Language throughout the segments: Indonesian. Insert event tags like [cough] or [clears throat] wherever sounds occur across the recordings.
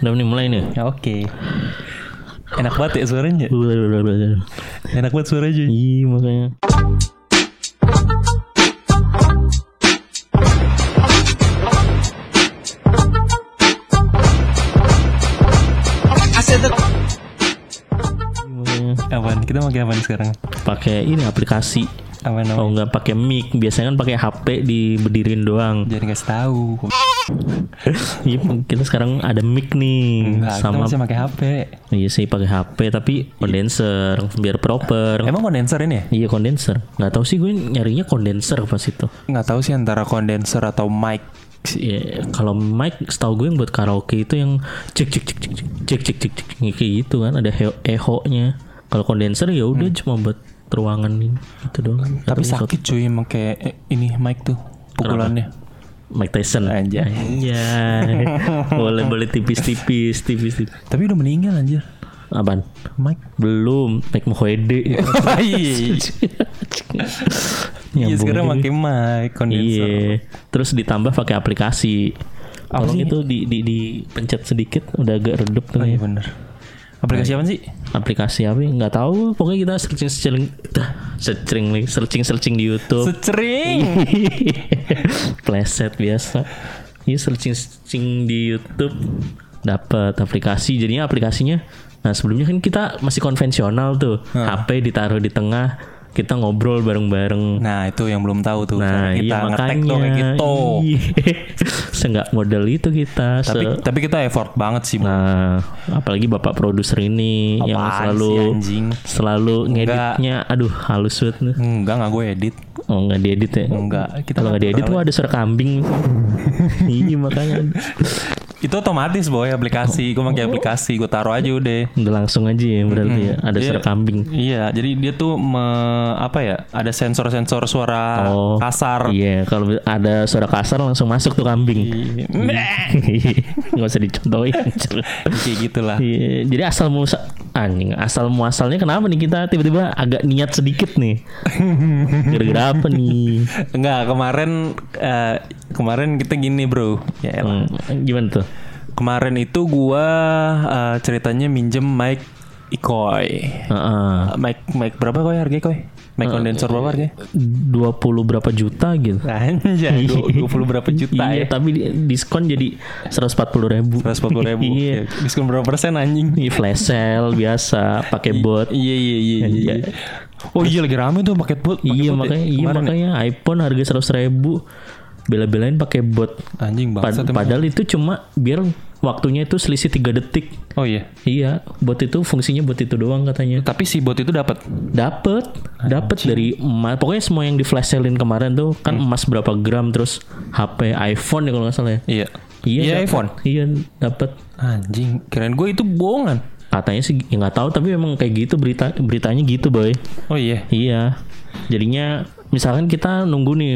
Udah nih mulai nih. Ya, Oke. Enak banget ya suaranya. Enak banget suaranya. Iya makanya. Iya, makanya. Apaan? Kita pakai apa nih sekarang? Pakai ini aplikasi. Apa Kalau namanya? nggak pakai mic, biasanya kan pakai HP dibedirin doang. Jangan kasih tahu. [laughs] Iya, kita sekarang ada mic nih Enggak, kita sama masih pakai HP. Iya sih pakai HP tapi kondenser biar proper. Emang kondenser ini ya? Iya kondenser. Nggak tahu sih gue nyarinya kondenser pas itu. Nggak tahu sih antara kondenser atau mic. Iya, kalau mic setahu gue yang buat karaoke itu yang cek cek cek cek cek cek cek cek, cek, kayak gitu kan ada he- echo-nya. Kalau kondenser ya udah cuma buat ruangan ini itu doang. Tapi sakit cuy emang kayak eh, ini mic tuh pukulannya. Mike Tyson Anjay. Anjay. [laughs] boleh boleh tipis-tipis tipis-tipis. Tapi udah meninggal anjir. Apaan? Mic. Belum, Mike Mohede. [laughs] Iya. Iya [laughs] sekarang pakai mic kondenser. Iya. Terus ditambah pakai aplikasi. Sih? itu di di di pencet sedikit udah agak redup tuh Oh iya ya. bener. Aplikasi apa sih? Aplikasi apa? ya? Nggak tahu. Pokoknya kita searching searching searching searching searching di YouTube. Secering. [laughs] Pleset biasa. Ini searching searching di YouTube dapat aplikasi. Jadinya aplikasinya. Nah sebelumnya kan kita masih konvensional tuh. HP ditaruh di tengah. Kita ngobrol bareng-bareng. Nah itu yang belum tahu tuh. Nah, kita iya ngetek makanya. tuh kayak gitu. Iya. Seenggak model itu kita. Tapi Se- tapi kita effort banget sih. Nah, apalagi bapak produser ini yang Apaan selalu sih, anjing? selalu ngeditnya, aduh halus banget. Enggak enggak gue edit. Oh nggak diedit ya? Enggak. Kita Kalau nggak diedit tuh ada suara kambing. [laughs] iya makanya Itu otomatis boy aplikasi. Gue pakai aplikasi. Gue taruh aja udah. udah langsung aja ya berarti ya ada suara kambing. Iya, jadi dia tuh me- apa ya? Ada sensor-sensor suara Oh, kasar. Iya, kalau ada suara kasar langsung masuk tuh kambing. Iya. [laughs] Nggak usah dicontohin. Kayak gitulah. Iya, jadi asal muasa anjing, asal muasalnya kenapa nih kita tiba-tiba agak niat sedikit nih? Gara-gara apa nih? Enggak, kemarin eh, kemarin kita gini, Bro. Ya elah. Hmm, gimana tuh? Kemarin itu gua eh, ceritanya minjem mic Ikoy. Heeh. Mic mic berapa koi harganya koi? Mic kondensor berapa harganya? 20 berapa juta gitu. Anjay, [laughs] du- 20 berapa juta iya, ya? tapi di- diskon jadi 140 ribu. 140 ribu. [laughs] iya. Diskon berapa persen anjing? Iya, flash sale biasa, pakai bot. Iya iya iya iya. Iya. Oh iya lagi rame tuh paket bot. paket Iya bot ya. makanya, iya ya. makanya iPhone harga 100 ribu. Bela-belain pakai bot. Anjing Pad- banget. padahal itu cuma biar waktunya itu selisih 3 detik. Oh iya. Iya, bot itu fungsinya buat itu doang katanya. Tapi si bot itu dapat. Dapet, dapet dari emas. Pokoknya semua yang di flash salein kemarin tuh kan Hmm. emas berapa gram terus HP iPhone ya kalau nggak salah ya. Iya. Iya, Iya, iPhone. Iya, dapet. Anjing, keren gue itu bohongan. Katanya sih ya nggak tahu tapi memang kayak gitu berita beritanya gitu boy. Oh iya. Iya. Jadinya misalkan kita nunggu nih,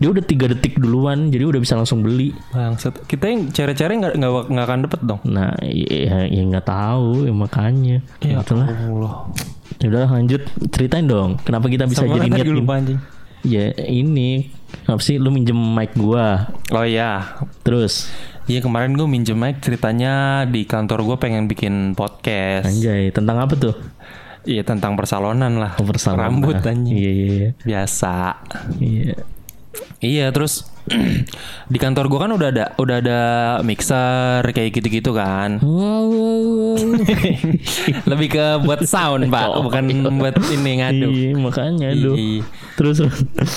dia udah tiga detik duluan, jadi udah bisa langsung beli. Bangsat. Kita yang cere-cere nggak nggak nggak akan dapet dong. Nah, ya ya nggak tahu, ya makanya. Ya, itulah. Allah. Ya udah lanjut ceritain dong, kenapa kita bisa Sama jadi niat lupa anjing. Ya ini apa sih lu minjem mic gua, Oh iya. terus Iya kemarin gue minjem mic ceritanya di kantor gue pengen bikin podcast. anjay tentang apa tuh? Iya tentang persalonan lah. Persalonan. Rambut anjing. Iya iya iya. Biasa. Iya. Iya terus [clears throat] di kantor gue kan udah ada udah ada mixer kayak gitu-gitu kan. [laughs] Lebih ke buat sound pak, [laughs] bukan buat ini ngadu. Iya makanya aduh. Iya. Terus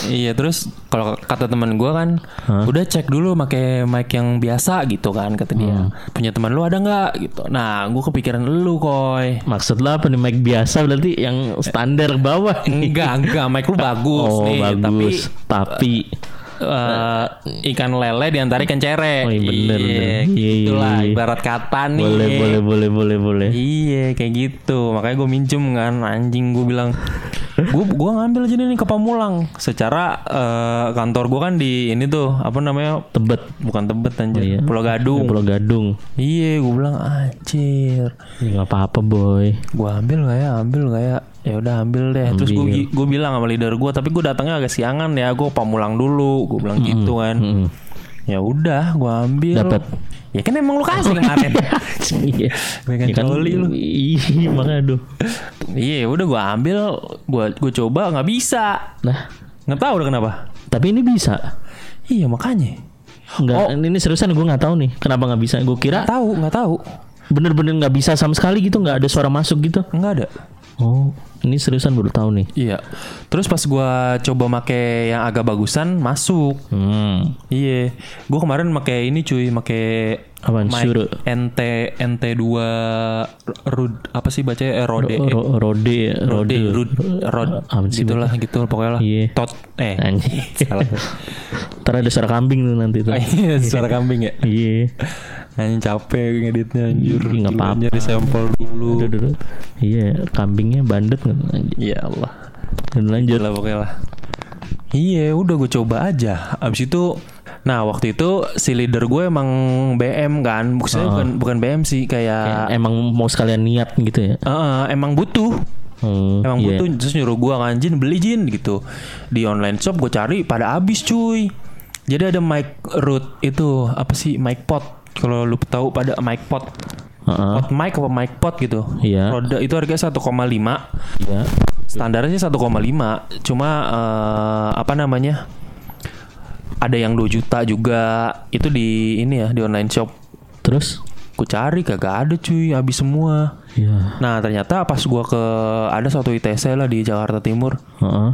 Iya terus kalau kata teman gue kan udah cek dulu pakai mic yang biasa gitu kan kata dia. Punya teman lu ada nggak gitu. Nah gue kepikiran lu koy. maksud lo apa nih mic biasa berarti yang standar bawah? Enggak enggak mic lu [laughs] bagus Oh nih tapi bagus, tapi eh, ikan lele di antara ikan cere. Oh, iya, bener, bener. Iya, iya, Itulah iya. ibarat kata nih. boleh boleh boleh boleh boleh. Iya kayak gitu makanya gue minjem kan anjing gue bilang gue gua ngambil aja nih ke Pamulang secara eh, kantor gue kan di ini tuh apa namanya Tebet bukan Tebet anjir iya. Pulau Gadung Pulau Gadung. iya gue bilang anjir Ya nggak apa-apa boy. gue ambil gak ya ambil gak ya ya udah ambil deh terus gue Ambil. gue bilang sama leader gue tapi gue datangnya agak siangan ya gue Pamulang dulu gue bilang gitu kan Mm-mm. Ya udah, gua ambil. Dapat. Ya kan emang lu kasih kemarin. [laughs] Iya. Megan Ya kan, coli lu. Iya makanya aduh. Iya, udah gua ambil, gua gua coba nggak bisa. Nah, Nggak tahu udah kenapa. tapi ini bisa. Iya makanya. Enggak, Oh. ini seriusan gue nggak tahu nih kenapa nggak bisa. Gue kira Nggak tahu, nggak tahu. bener-bener nggak bisa sama sekali gitu, nggak ada suara masuk gitu. Nggak ada. Oh, ini seriusan baru tahu nih. Iya. Terus pas gua coba make yang agak bagusan masuk. Hmm. Iya. Gua kemarin make ini cuy, make Apaan? mic Shure? NT NT2 Rud apa sih bacanya eh, Rode Ro- Rode, Rode Rode, Rud Rod gitulah gitu pokoknya lah. Iya. Tot eh Anjing. salah. [laughs] Ntar ada suara kambing tuh nanti tuh. [laughs] Iya, suara kambing ya. Iya. Anjing capek ngeditnya anjir. Ih, nggak Gila, apa-apa. Nyari sampel dulu. Aduh, aduh, aduh. Iya, kambingnya bandet nggak? Ya Allah. Dan lanjut. lah pokoknya lah. Iya, udah gue coba aja. Abis itu, nah waktu itu si leader gue emang BM kan, maksudnya bukan bukan BM sih kayak, Kayak emang mau sekalian niat gitu ya. Eh, emang butuh, Hmm, emang iya. butuh. Terus nyuruh gue kan Jin beli Jin gitu di online shop gue cari pada habis cuy. Jadi ada mic root itu apa sih mic pot? Kalau lu tahu pada mic pot, pot mic apa mic pot gitu. Iya. Roda itu harganya 1,5 Iya. standarnya sih 1,5 cuma eh, apa namanya ada yang 2 juta juga itu di ini ya di online shop Terus? ku cari kagak ada cuy habis semua Iya. nah ternyata pas gua ke ada suatu ITC lah di Jakarta Timur Heeh.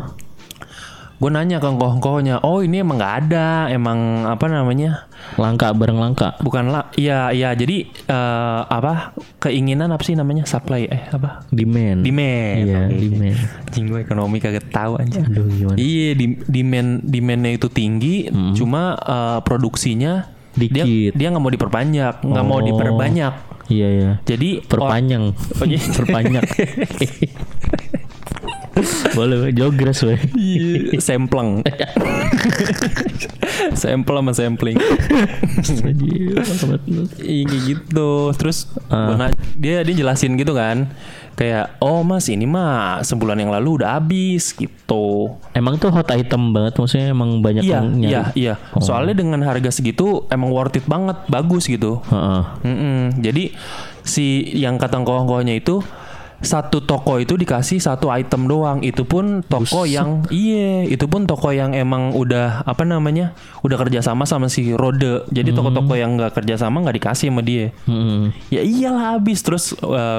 Gue nanya ke ngkoh-ngkohnya oh ini emang nggak ada emang apa namanya Langka bareng langka. bukan lah iya iya jadi eh, apa keinginan apa sih namanya supply eh apa Demand. demand Iya, Oke. demand. Anjing gue ekonomi kagak tahu anjing Aduh gimana? Iya, di, demand demandnya itu tinggi, cuma eh, produksinya dia Dikit. dia nggak mau diperbanyak, nggak mau Oh. diperbanyak. Iya iya. Jadi Perpanjang. Oh, iya. Perpanjang. [laughs] [laughs] Boleh, jogres weh. Sempleng. Sampel sama sampling. Iya gitu. Terus na- dia dia jelasin gitu kan. Kayak, "Oh, Mas, ini mah sebulan yang lalu udah habis." gitu. Emang tuh hot item banget maksudnya emang banyak Iya, yang nyari. iya, iya. Soalnya dengan harga segitu emang worth it banget, bagus gitu. Heeh. Mm-mm. Jadi si yang kata koh-kohnya itu satu toko itu dikasih satu item doang. Itu pun toko yang iya, itu pun toko yang emang udah apa namanya udah kerjasama sama si Rode. Jadi toko-toko yang nggak kerjasama nggak dikasih sama dia. Mm-mm. Ya iyalah habis terus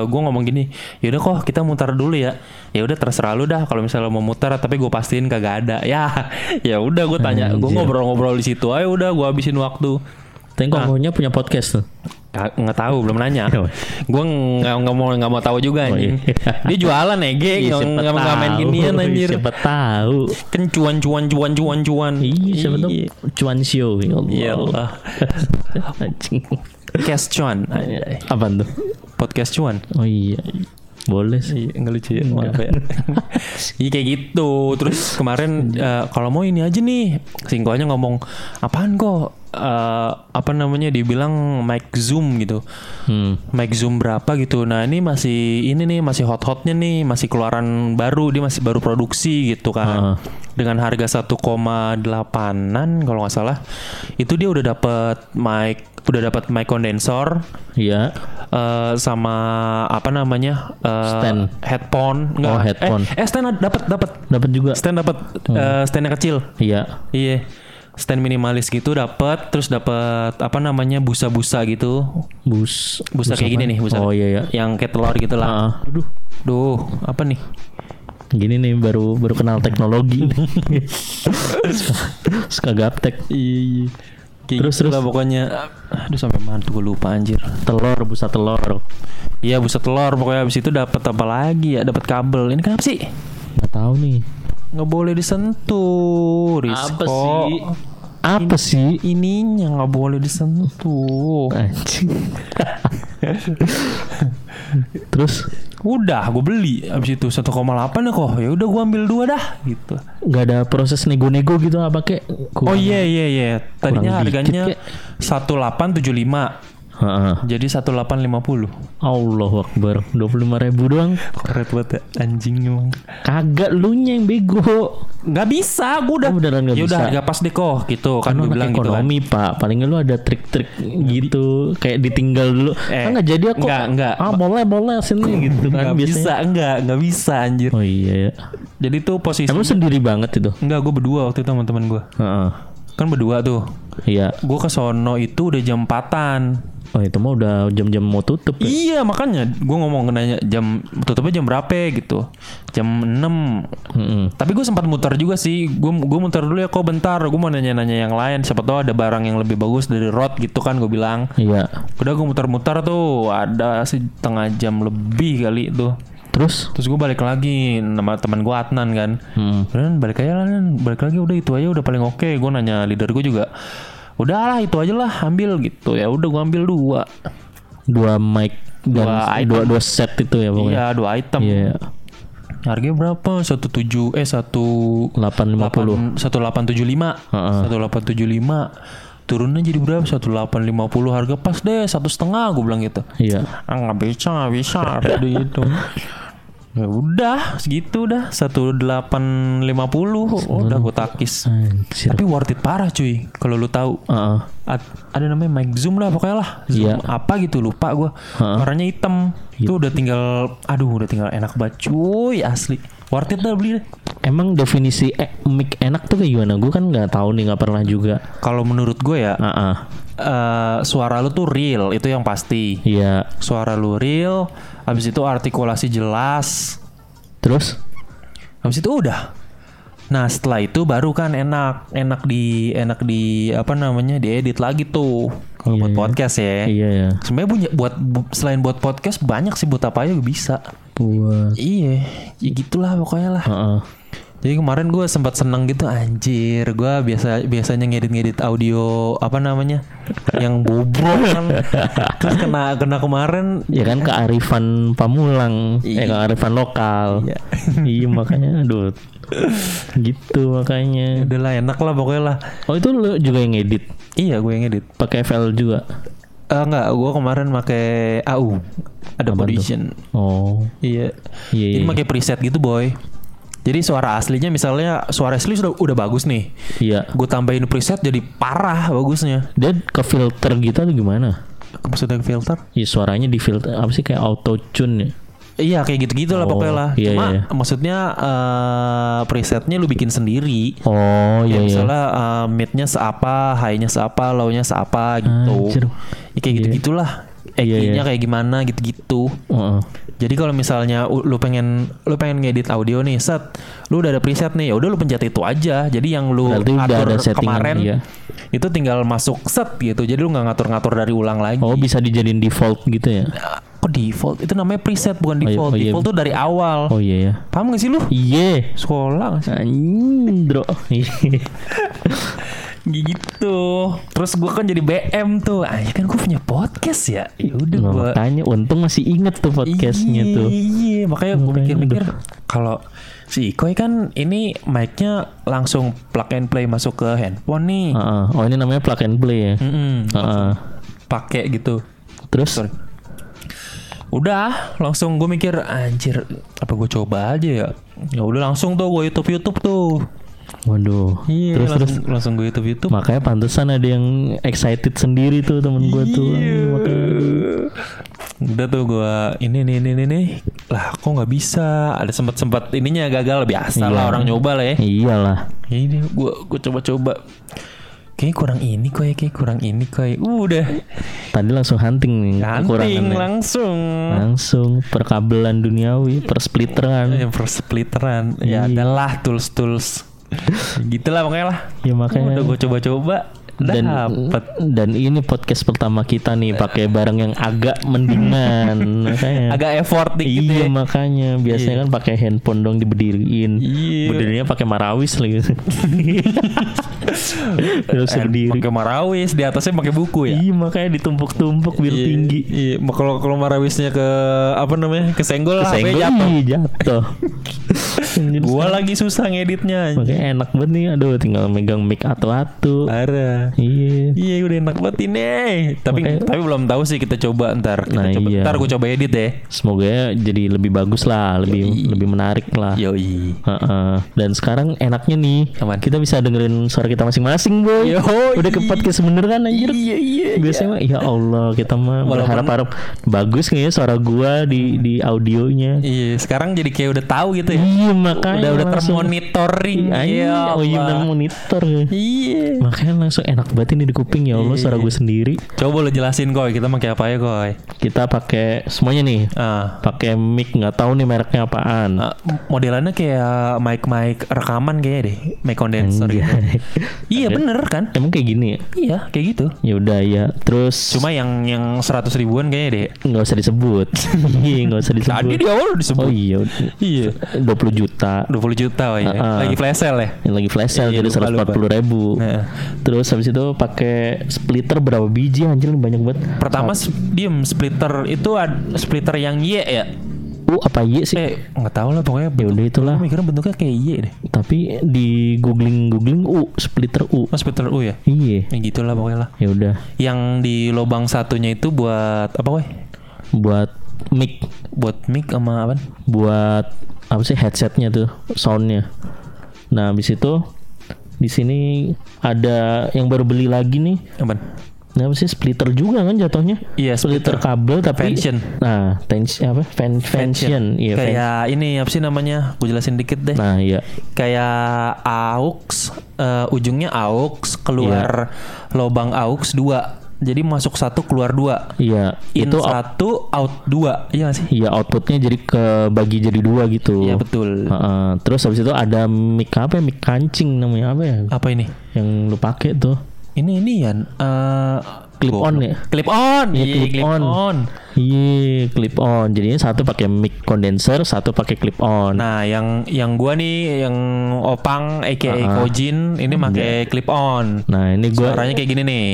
gue ngomong gini, yaudah kok kita mutar dulu ya. Ya udah terserah lu dah kalau misalnya mau mutar tapi gue pastiin kagak ada. [laughs] Ya ya udah gue tanya, gue ngobrol-ngobrol di situ. Ayo udah gue habisin waktu. Tapi kok punya punya podcast tuh. Nggak tahu belum nanya [laughs] Oh. gue nggak nggak mau nggak mau tahu juga Oh, iya. [laughs] dia jualan ya ge Iya, nggak main tahu. ginian anjir Siapa tahu. kan cuan cuan cuan cuan cuan Iya, siapa tahu cuan show. Ya Allah. Iya Allah. [laughs] Anjing. cash cuan. Apaan tuh? podcast cuan Oh iya. Boleh sih. Iya, nggak lucu ya, maaf ya. Iya kayak gitu. Terus kemarin eh, kalau mau ini aja nih, singkonya ngomong apaan kok? Eh, apa namanya? Dibilang mic zoom gitu. Hmm. Mic zoom berapa gitu. Nah ini masih ini nih masih hot-hotnya nih, masih keluaran baru. Dia masih baru produksi gitu kan. Ah. Dengan harga 1,8an kalau nggak salah. Itu dia udah dapet mic, udah dapat mic kondensor, Iya. eh sama apa namanya eh, Stand. headphone Oh, headphone. eh, eh stand dapat dapat Dapat juga. stand dapat eh, standnya kecil Iya. iya stand minimalis gitu dapat terus dapat apa namanya busa-busa gitu Bus. busa kayak gini nih busa Oh iya iya. yang kayak telur gitu lah Ah, aduh. duh apa nih Gini nih baru baru kenal teknologi. [laughs] suka, gaptek. iya Kayak Terus, gitu terus. lah pokoknya aduh sampai mana tuh gue lupa anjir Telur, busa telur. iya busa telur pokoknya habis itu dapat apa lagi ya dapat kabel ini kenapa sih Nggak tahu nih. Nggak boleh disentuh Rizko. Apa sih? ininya nggak boleh disentuh. Anjing. [laughs] Terus Udah, gue beli. Abis itu 1,8 ya kok. Ya udah gue ambil dua dah, gitu. nggak ada proses nego-nego gitu apa kek? Oh iya iya iya. Tadinya kurang dikit, harganya kek. 1875. Heeh. Jadi 1850. Allahu Akbar 25 ribu doang Keret banget ya, anjing emang. Kagak lu nya yang bego Nggak bisa, gue udah. Oh, beneran nggak ya udah bisa. harga pas deh kok, gitu kan Kan gue bilang gitu kan. ekonomi pak Paling nggak lu ada trik-trik gitu Kayak ditinggal dulu Eh, Kan nggak jadi aku nggak, nggak. Ah boleh boleh sini gitu kan Nggak biasanya bisa, enggak, nggak bisa anjir. Oh iya ya Jadi tuh posisi Emang sendiri banget itu Enggak, gue berdua waktu itu sama teman gue. Heeh. Kan berdua tuh. Iya Gue ke sono itu udah jam 4-an. Oh itu mah udah jam-jam mau tutup ya? Iya makanya. Gue ngomong nanya jam tutupnya jam berapa gitu? Jam 6 Mm-mm. tapi gue sempat muter juga sih. Gue gue muter dulu ya kok bentar. Gue mau nanya-nanya yang lain. Siapa tahu ada barang yang lebih bagus dari road gitu kan gue bilang. Iya. Udah gue muter-muter tuh ada setengah jam lebih kali tuh Terus? Terus gue balik lagi nama teman gue Adnan kan. Hmm. Dan balik aja lah Nan. balik lagi udah itu aja udah paling oke. Gue nanya leader gue juga udahlah itu aja lah ambil gitu ya udah gue ambil dua Dua mic dan Dua item. dua, dua set itu ya pokoknya iya dua item Iya Harganya berapa? Satu tujuh eh satu 850 satu delapan tujuh lima Heeh. satu delapan tujuh lima turunnya jadi berapa? Satu delapan lima puluh harga pas deh satu setengah gue bilang gitu. Iya Ah nggak bisa nggak bisa gitu. [laughs] Ya udah segitu dah satu delapan lima puluh udah gue takis. Anjir Tapi worth it parah cuy kalau lu tahu. Heeh. Ad- ada namanya mic zoom lah pokoknya lah Iya. zoom apa gitu lupa gue Heeh. warnanya hitam itu udah tinggal aduh udah tinggal enak banget cuy asli worth it dah beli deh Emang definisi eh, mic enak tuh kayak gimana? Gue kan nggak tahu nih nggak pernah juga. kalau menurut gue ya Heeh. eh, suara lu tuh real itu yang pasti Iya. suara lu real habis itu artikulasi jelas Terus? habis itu udah nah setelah itu baru kan enak enak di enak di apa namanya diedit lagi tuh kalau buat Iya. podcast ya Iya ya. sebenarnya punya buat bu- selain buat podcast banyak sih buat apa aja bisa Buat. Iya, ya gitulah pokoknya lah. Heeh. Jadi kemarin gue sempat seneng gitu anjir, gue biasa biasanya ngedit-ngedit audio apa namanya, yang bobrok kan, terus kena kena kemarin. Ya kan kearifan Pamulang, eh kearifan lokal. Iya. iya makanya aduh. gitu makanya. Udah lah enak lah pokoknya lah. Oh itu lu juga yang edit Iya gue yang ngedit. pakai FL juga. Eh enggak, gue kemarin pakai AU, ada? Audition. Oh. Iya. Iya, Ini iya. pakai preset gitu boy. Jadi suara aslinya misalnya suara asli sudah udah bagus nih. Iya. Gue tambahin preset jadi parah bagusnya. Dia ke filter gitu atau gimana? Maksudnya filter? Ya suaranya di filter apa sih kayak auto tune ya? Iya kayak gitu-gitu lah Oh, pokoknya lah. iya, Cuma iya. maksudnya eh, presetnya lu bikin sendiri. Oh Ya, iya iya. misalnya eh, mid-nya seapa, high-nya seapa, low-nya seapa gitu. Anjir. Ya, kayak gitu-gitulah. Iya, iya. kayak gimana gitu-gitu. Heeh. Jadi kalau misalnya lu pengen lu pengen ngedit audio nih, set, lu udah ada preset nih, ya udah lu pencet itu aja. Jadi yang lu Berarti udah atur kemarin iya. itu tinggal masuk set gitu. Jadi lu nggak ngatur-ngatur dari ulang lagi. Oh bisa dijadiin default gitu ya? Ah, Kok default? Itu namanya preset bukan iya, default. oh iya. Default tuh dari awal. Oh iya ya. Paham gak sih lu? Iya. Sekolah gak sih? [laughs] gitu. Terus gue kan jadi BM tuh. Ah, ya kan gue punya podcast ya. Ya udah Nah, gue makanya untung masih inget tuh podcastnya Iya, tuh. Iya, makanya gue mikir-mikir kalau si Ikoy kan ini mic-nya langsung plug and play masuk ke handphone nih. Heeh. Oh ini namanya plug and play ya. Mm-mm, Heeh. pakai gitu. Terus? Sorry. Udah, langsung gue mikir anjir, apa gue coba aja ya? Ya udah langsung tuh gue YouTube YouTube tuh. Waduh. Iya, terus terus. langsung, langsung gue YouTube YouTube. Makanya pantesan ada yang excited sendiri tuh temen gue tuh. Iya. Makanya, Udah tuh gue ini nih ini nih nih lah kok nggak bisa ada sempat sempat ininya gagal biasa Iya. lah orang nyoba lah ya Iyalah. ini gue gue coba coba kayak kurang ini kok ya kayak kurang ini kok ya udah Tadi langsung hunting nih. kekurangannya. langsung Langsung perkabelan duniawi, persplitteran. yang persplitteran ya Iya. adalah tools gitulah pokoknya lah Ya makanya. udah gue coba coba dan dapet dan ini podcast pertama kita nih pakai barang yang agak mendingan. [laughs] Makanya agak effort dikit iya ya. makanya. Biasanya kan pakai handphone dong diberdiriin. Iya. berdirinya pakai marawis lagi. [laughs] Terus Eh, berdiri. pakai marawis di atasnya pakai buku ya? Iya makanya ditumpuk-tumpuk biar Iya, tinggi. Iya, kalau kalau marawisnya ke apa namanya? Kesenggol Kesenggol, HP jatuh. iya, jatuh. [laughs] Gua lagi susah ngeditnya. makanya enak banget nih aduh tinggal megang mic atu-atu. Parah. Iya Iya udah enak banget ini. Tapi Makanya- tapi belum tahu sih kita coba ntar. Kita Nah, coba. iya. Ntar gue coba edit ya. Semoga ya jadi lebih bagus lah, lebih lebih menarik lah. Yoi. Heeh. Dan sekarang enaknya nih Apaan? kita bisa dengerin suara kita masing-masing boy. Yoi. Udah ke podcast bener kan anjir? Iya iya. Biasanya mah ya Allah kita mah berharap-harap bagus nggak ya suara gua di di audionya. Iya, sekarang jadi kayak udah tahu gitu ya. Iya makanya Udah udah termonitoring. Iya, oh iya monitor ya. Iya. Makanya langsung enak banget ini di kuping ya Allah suara gue sendiri. Coba lo jelasin koy, kita pakai apa ya koy? Kita pakai semuanya nih. Ah. Pakai mic nggak tahu nih mereknya apaan. Ah, modelannya kayak mic-mic rekaman kayaknya deh, mic condenser gitu. [laughs] Iya bener kan? Emang kayak gini ya? Iya kayak gitu. Ya udah ya. Terus Cuma yang yang 100 ribuan kayaknya deh. nggak usah disebut. [laughs] Iya nggak usah disebut. Tadi di awal udah disebut. Oh iya. Iya. 20 juta. 20 juta oh ya. Ah, ah. Lagi flash sale ya. Yang lagi flash sale Iya, jadi lupa, 140 ribu. Heeh. Terus habis itu pakai splitter berapa biji anjir banyak banget. Pertama s- diem splitter itu ad, splitter yang Y ya. U apa Y sih? Eh nggak tahu lah pokoknya. ya udah itulah. Mikirnya bentuknya kayak Y deh. Tapi di googling googling U splitter U. Oh splitter U ya. Iya. Ya gitulah pokoknya lah. Ya udah Yang di lubang satunya itu buat apa weh? buat mic Buat mic sama apa? buat apa sih headsetnya tuh soundnya. Nah habis itu di sini ada yang baru beli lagi nih. Apaan? Nah, apa sih splitter juga kan jatuhnya? Iya, splitter, splitter. kabel tapi Fansion. Nah, tension apa? Fan fansion. Iya, fan- Kayak ini apa sih namanya? Gue jelasin dikit deh. Nah, iya. Kayak aux, eh, ujungnya aux, keluar lubang aux dua. Jadi masuk satu keluar dua. Iya, In itu satu out dua. Iya nggak sih? iya outputnya jadi kebagi jadi dua gitu. Iya betul. Heeh. terus habis itu ada mic apa ya? Mic kancing namanya apa ya? Apa ini? Yang lu pakai tuh. Ini ini ya. eh, Clip on ya? Clip on. Iya, Iya, clip clip on. on. Iya, clip on. Jadinya satu pakai mic condenser, satu pakai clip on. Nah, yang yang gua nih yang Opang aka Ah. Kojin ini pakai clip on. Nah, ini gua Suaranya kayak gini nih.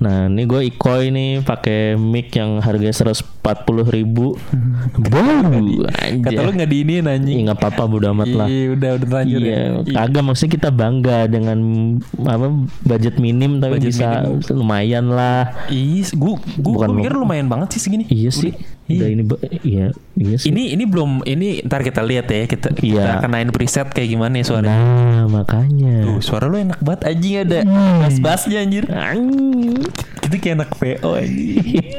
Nah ini gue Ikoi nih pakai mic yang harganya 140 ribu Baru anjir Kata lu nggak diinin anjing. Iya nggak apa-apa bodo amat lah Iya, udah udah lanjut Iya, ya. kagak maksudnya kita bangga dengan apa budget minim tapi Budget bisa lumayan lah. Gua, Bukan gua mikir lumayan banget sih segini. Iya sih. Udah ini iya, iya sih. Ini ini belum ini ntar kita lihat ya kita Iya. kita kenain preset kayak gimana ya suara. Nah, makanya. Tuh, suara lu enak banget anjing ada Hmm. bass-bassnya anjir. Anjing. Itu kayak anak PO anjing.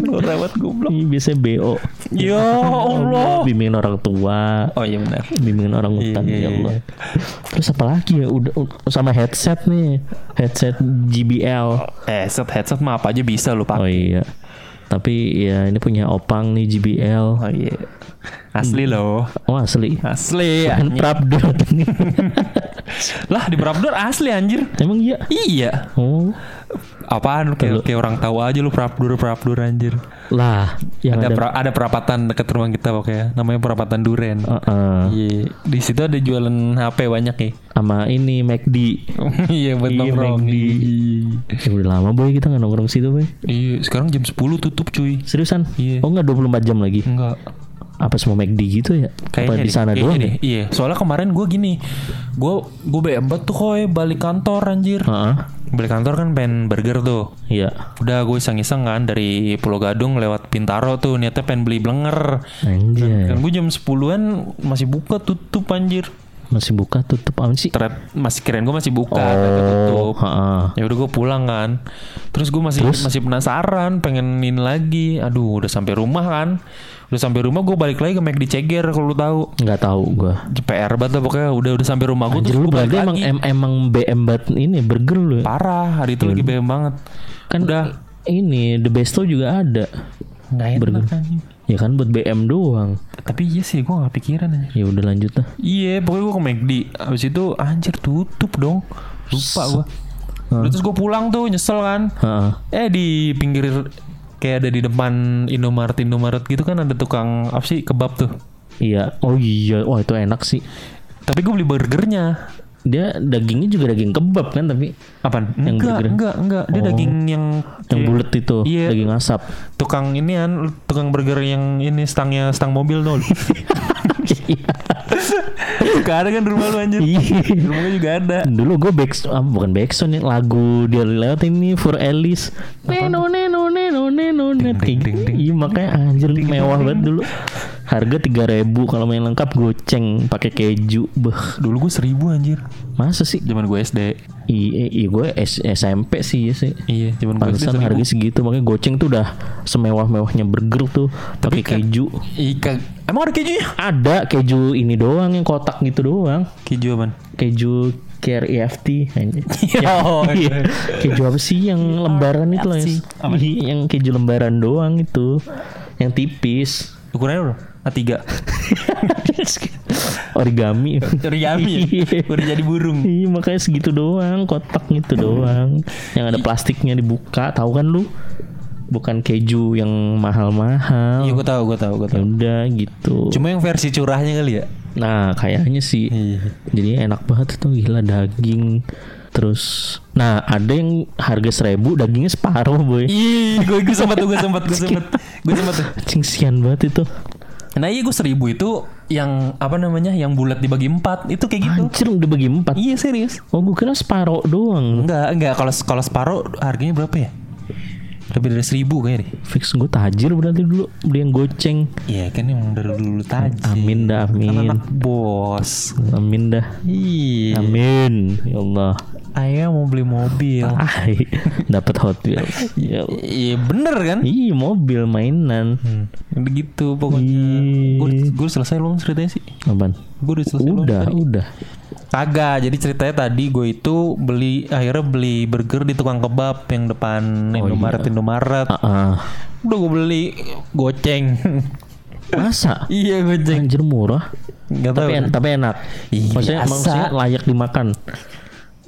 Lu rawat goblok. Ini biasanya BO. Ya Allah. Bimbingin orang tua. Oh iya benar. bimbingin orang hutan Iya, ya iya, Allah. Terus apa lagi ya? Udah sama headset nih. Headset JBL. Eh, headset headset mah apa aja bisa lu Oh pakai. iya. Tapi ya ini punya Opang nih JBL. Oh iya. Asli loh. Oh asli. Asli Kan. Prapdor nih. Lah di Prapdor asli anjir. Emang iya? Iya. Oh. Apaan lu kayak, kayak orang tahu aja lu Prapdor Prapdor anjir. Lah, yang ada ada, pra- ada perapatan dekat rumah kita pokoknya namanya perapatan Duren. Heeh. Iya, di situ ada jualan HP banyak ya. sama ini McD. [laughs] iya buat Iya, nongkrong. McD. Ya udah lama boy kita nggak nongkrong situ boy. Iya, sekarang jam 10 tutup cuy. Seriusan? Iya. Oh nggak 24 jam lagi? Enggak. Apa semua McD gitu ya? Apa di sana kayaknya doang deh. ya? Iya, soalnya kemarin gue gini, gue gue bebet tuh koy balik kantor anjir. Heeh. Balik kantor kan pengen burger tuh. Iya. Udah gue iseng-iseng kan dari Pulau Gadung lewat Pintaro tuh niatnya pengen beli blenger. Anjay. Kan gue jam 10-an masih buka tutup anjir. Masih buka tutup apa sih? Ternyata masih kirain gue masih buka, tutup. Oh, heeh. Ya udah gue pulang kan. Terus gue masih masih penasaran, pengen ini lagi. Aduh, udah sampai rumah kan. Udah sampai rumah gue balik lagi ke McD Ceger kalau lu tahu. Nggak tahu gua. PR banget pokoknya udah udah sampai rumah gue terus gue balik emang lagi. em- emang BM banget ini burger lu ya? Parah, hari itu lagi BM banget. Kan udah ini The Besto juga ada. nggak enak burger. anjing. Ya kan buat BM doang. Tapi iya sih gue gak pikiran aja. Ya udah lanjut lah. Iya, pokoknya gue ke McD. Habis itu anjir tutup dong. Lupa gue. Terus gue pulang tuh nyesel kan. Heeh. Eh di pinggir kayak ada di depan Indomaret Indomaret gitu kan ada tukang apa sih kebab tuh. Iya. Oh iya. Wah itu enak sih. Tapi gue beli burgernya. Dia dagingnya juga daging kebab kan tapi Apaan? Yang enggak, burger. enggak, enggak. Dia Oh. daging yang yang kayak bulat itu Iya. daging asap. tukang ini kan tukang burger yang ini stangnya stang mobil tuh. [laughs] Gak ada kan di rumah lu anjir. Iya. Di rumah juga ada. Dulu gue back ah, bukan backsound nih lagu dia lewat ini for Alice. Neno neno neno neno ding. Iya makanya anjir mewah banget dulu. Harga 3000 kalau main lengkap goceng pakai keju. Beh, Dulu gue seribu anjir. masa sih? Zaman gue SD. Iya, iya gue S- SMP sih ya sih. Iya, zaman gue SD harga segitu makanya goceng tuh udah semewah-mewahnya burger tuh pakai keju. Ika. Emang ada kejunya? Ada keju ini doang yang kotak gitu doang. Keju apaan? Keju KREFT [laughs] Oh, Iya. keju apa sih yang lembaran itu loh Ih, yang keju lembaran doang itu yang tipis Ukurannya berapa? A3. [laughs] origami Origami ya? [laughs] Udah jadi burung. Iya makanya segitu doang kotak gitu doang yang ada plastiknya dibuka tahu kan lu bukan keju yang mahal-mahal Iya, gue tahu, gue tahu, gue ya tahu. udah gitu Cuma yang versi curahnya kali ya? nah kayaknya sih Iya. jadi enak banget itu gila daging terus nah ada yang harga seribu dagingnya separuh boy Ih, gue gue sempat tuh, gue sempat, gue sempat, gue sempat tuh. Cing sian banget itu Nah iya gue seribu itu yang apa namanya, yang bulat dibagi empat itu kayak gitu. Anjir dibagi empat Iya serius. Oh gue kira separuh doang Enggak, enggak. Kalau kalau separuh harganya berapa ya? Lebih dari seribu kayaknya deh. Fix gue tajir berarti dulu Beli yang goceng Iya kan emang dari dulu tajir. Amin dah Kan amin anak bos. Amin dah Iya. Amin Ya Allah Ayah mau beli mobil. [laughs] Dapat Hot Wheels Ya Allah. Iya bener kan? Ih mobil mainan Hmm. Begitu pokoknya. Gue selesai belum ceritanya sih. Apaan? Gue udah selesai Udah tadi? udah Kagak, jadi ceritanya tadi gue itu beli akhirnya beli burger di tukang kebab yang depan Indomaret Indomaret. Ah, ah. Udah gue beli goceng. Masa? [laughs] iya goceng. Anjir murah Gak tahu. tapi, en- tapi enak Iya, maksudnya, maksudnya layak dimakan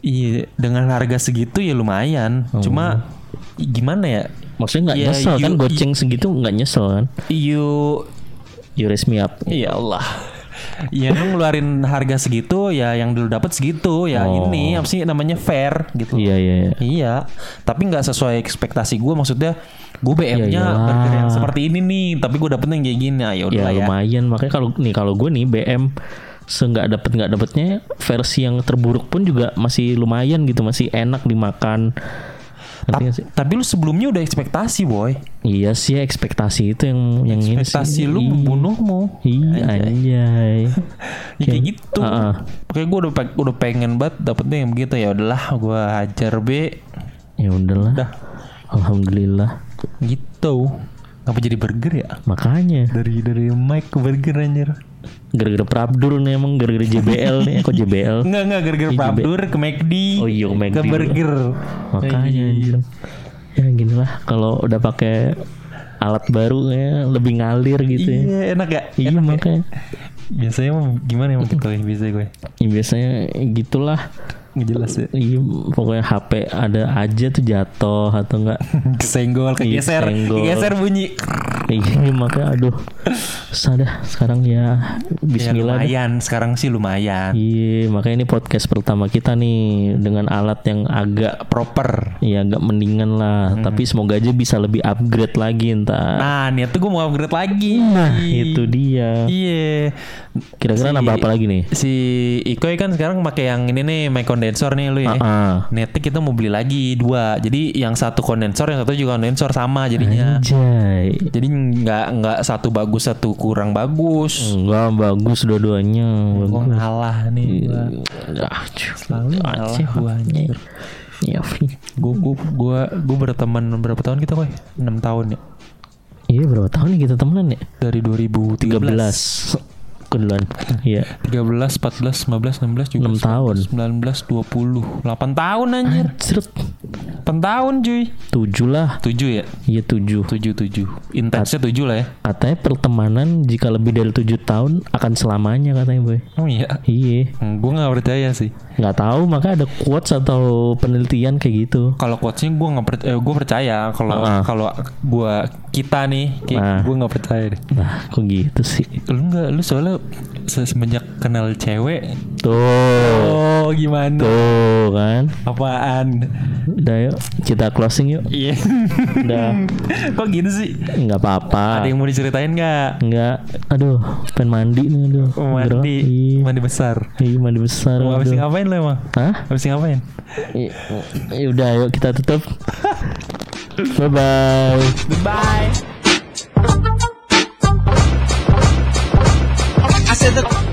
Iya, dengan harga segitu ya lumayan. Cuma gimana ya? maksudnya nggak Ya, nyesel kan you- goceng segitu nggak nyesel kan You you raise me up Ya Allah. [laughs] Ya lu ngeluarin harga segitu ya yang dulu dapat segitu ya Oh. ini apa sih namanya fair gitu. iya iya iya. Iya, tapi nggak sesuai ekspektasi gue. Maksudnya gue BM-nya Ya burger yang seperti ini nih, tapi gue dapetnya yang kayak gini. Nah, ya ya udah ya. lumayan makanya kalau nih kalau gue nih BM seenggak dapet nggak dapetnya versi yang terburuk pun juga masih lumayan gitu masih enak dimakan Ta- tapi lu sebelumnya udah ekspektasi, boy. iya sih ekspektasi itu yang yang ini Ekspektasi sih. lu membunuhmu. iya anjay [laughs] Ya, kayak gitu. Ah, ah. Pokoknya gue udah udah pengen banget dapetnya yang begitu ya udahlah gue hajar B ya udahlah Udah. alhamdulillah gitu. Ngapa jadi burger ya? makanya Dari dari Mike ke burger anjir. Gara-gara Prabdur nih emang gara-gara JBL nih kok JBL Enggak enggak gara-gara Iya, Prabdur ke McD. Oh iya, ke McD Ke burger. makanya anjir. ya gini lah kalau udah pakai alat baru ya lebih ngalir gitu ya Iya enak ya. iya Enak ya? makanya Biasanya mah gimana emang gitu ya biasanya gue. ya, biasanya gitulah Ngejelas ya. iya pokoknya HP ada aja tuh jatuh atau enggak [laughs] Kesenggol, kegeser, Kesenggol. kegeser bunyi. Iya makanya aduh susah dah sekarang ya Ya, Bismillah dah. lumayan, sekarang sih lumayan. Iya, makanya ini podcast pertama kita nih dengan alat yang agak Proper. ya agak mendingan lah, tapi semoga aja bisa lebih upgrade lagi entar. Nah, niat tuh gue mau upgrade lagi. Nah, itu dia. Iya. Kira-kira Si- nambah apa lagi nih? Si Ikoy kan sekarang pakai yang ini nih, mic kondensor nih lu ya. Ah, Niatnya kita mau beli lagi dua. Jadi yang satu kondensor, yang satu juga kondensor sama jadinya. anjay. Jadi nggak nggak satu bagus satu kurang bagus. Enggak bagus dua-duanya. Gue ngalah nih. Gua. Ah. Selalu ngalah gua anjir. Ya, Fri. Gue gue gue gue berteman berapa tahun kita koy? 6 tahun ya. Iya, berapa tahun nih kita temenan ya? Dari 2013. 13. Keduluan. Iya. 13, 14, 15, 16, 17, Enam tahun. 19, 20. 8 tahun anjir. Anjir. 8 tahun cuy. 7 lah. 7 ya? Iya, 7. 7 7. Intensnya 7 lah ya. Katanya pertemanan jika lebih dari tujuh tahun akan selamanya katanya boy. Oh iya. Iya, gue gak percaya sih. nggak tahu maka ada quotes atau penelitian kayak gitu. Kalau quotesnya gue nggak percaya. Eh, gue percaya. Kalau Ah. kalau gue kita nih, kayak Ah. gue nggak percaya deh. Nah, kok gitu sih? Lu nggak, lu soalnya se- semenjak kenal cewek. Tuh, Oh gimana? tuh kan. Apaan? Udah yuk kita closing yuk. Iya. Udah [laughs] Kok gitu sih? nggak apa-apa. Ada yang mau diceritain nggak? Nggak. Aduh, pengen mandi nih aduh. Gerah. Mandi, mandi besar. Iya, mandi besar. Mau habis ngapain lo emang? Hah? Habis ngapain? Ya udah yuk kita tutup. [laughs] Bye bye. Goodbye. I said the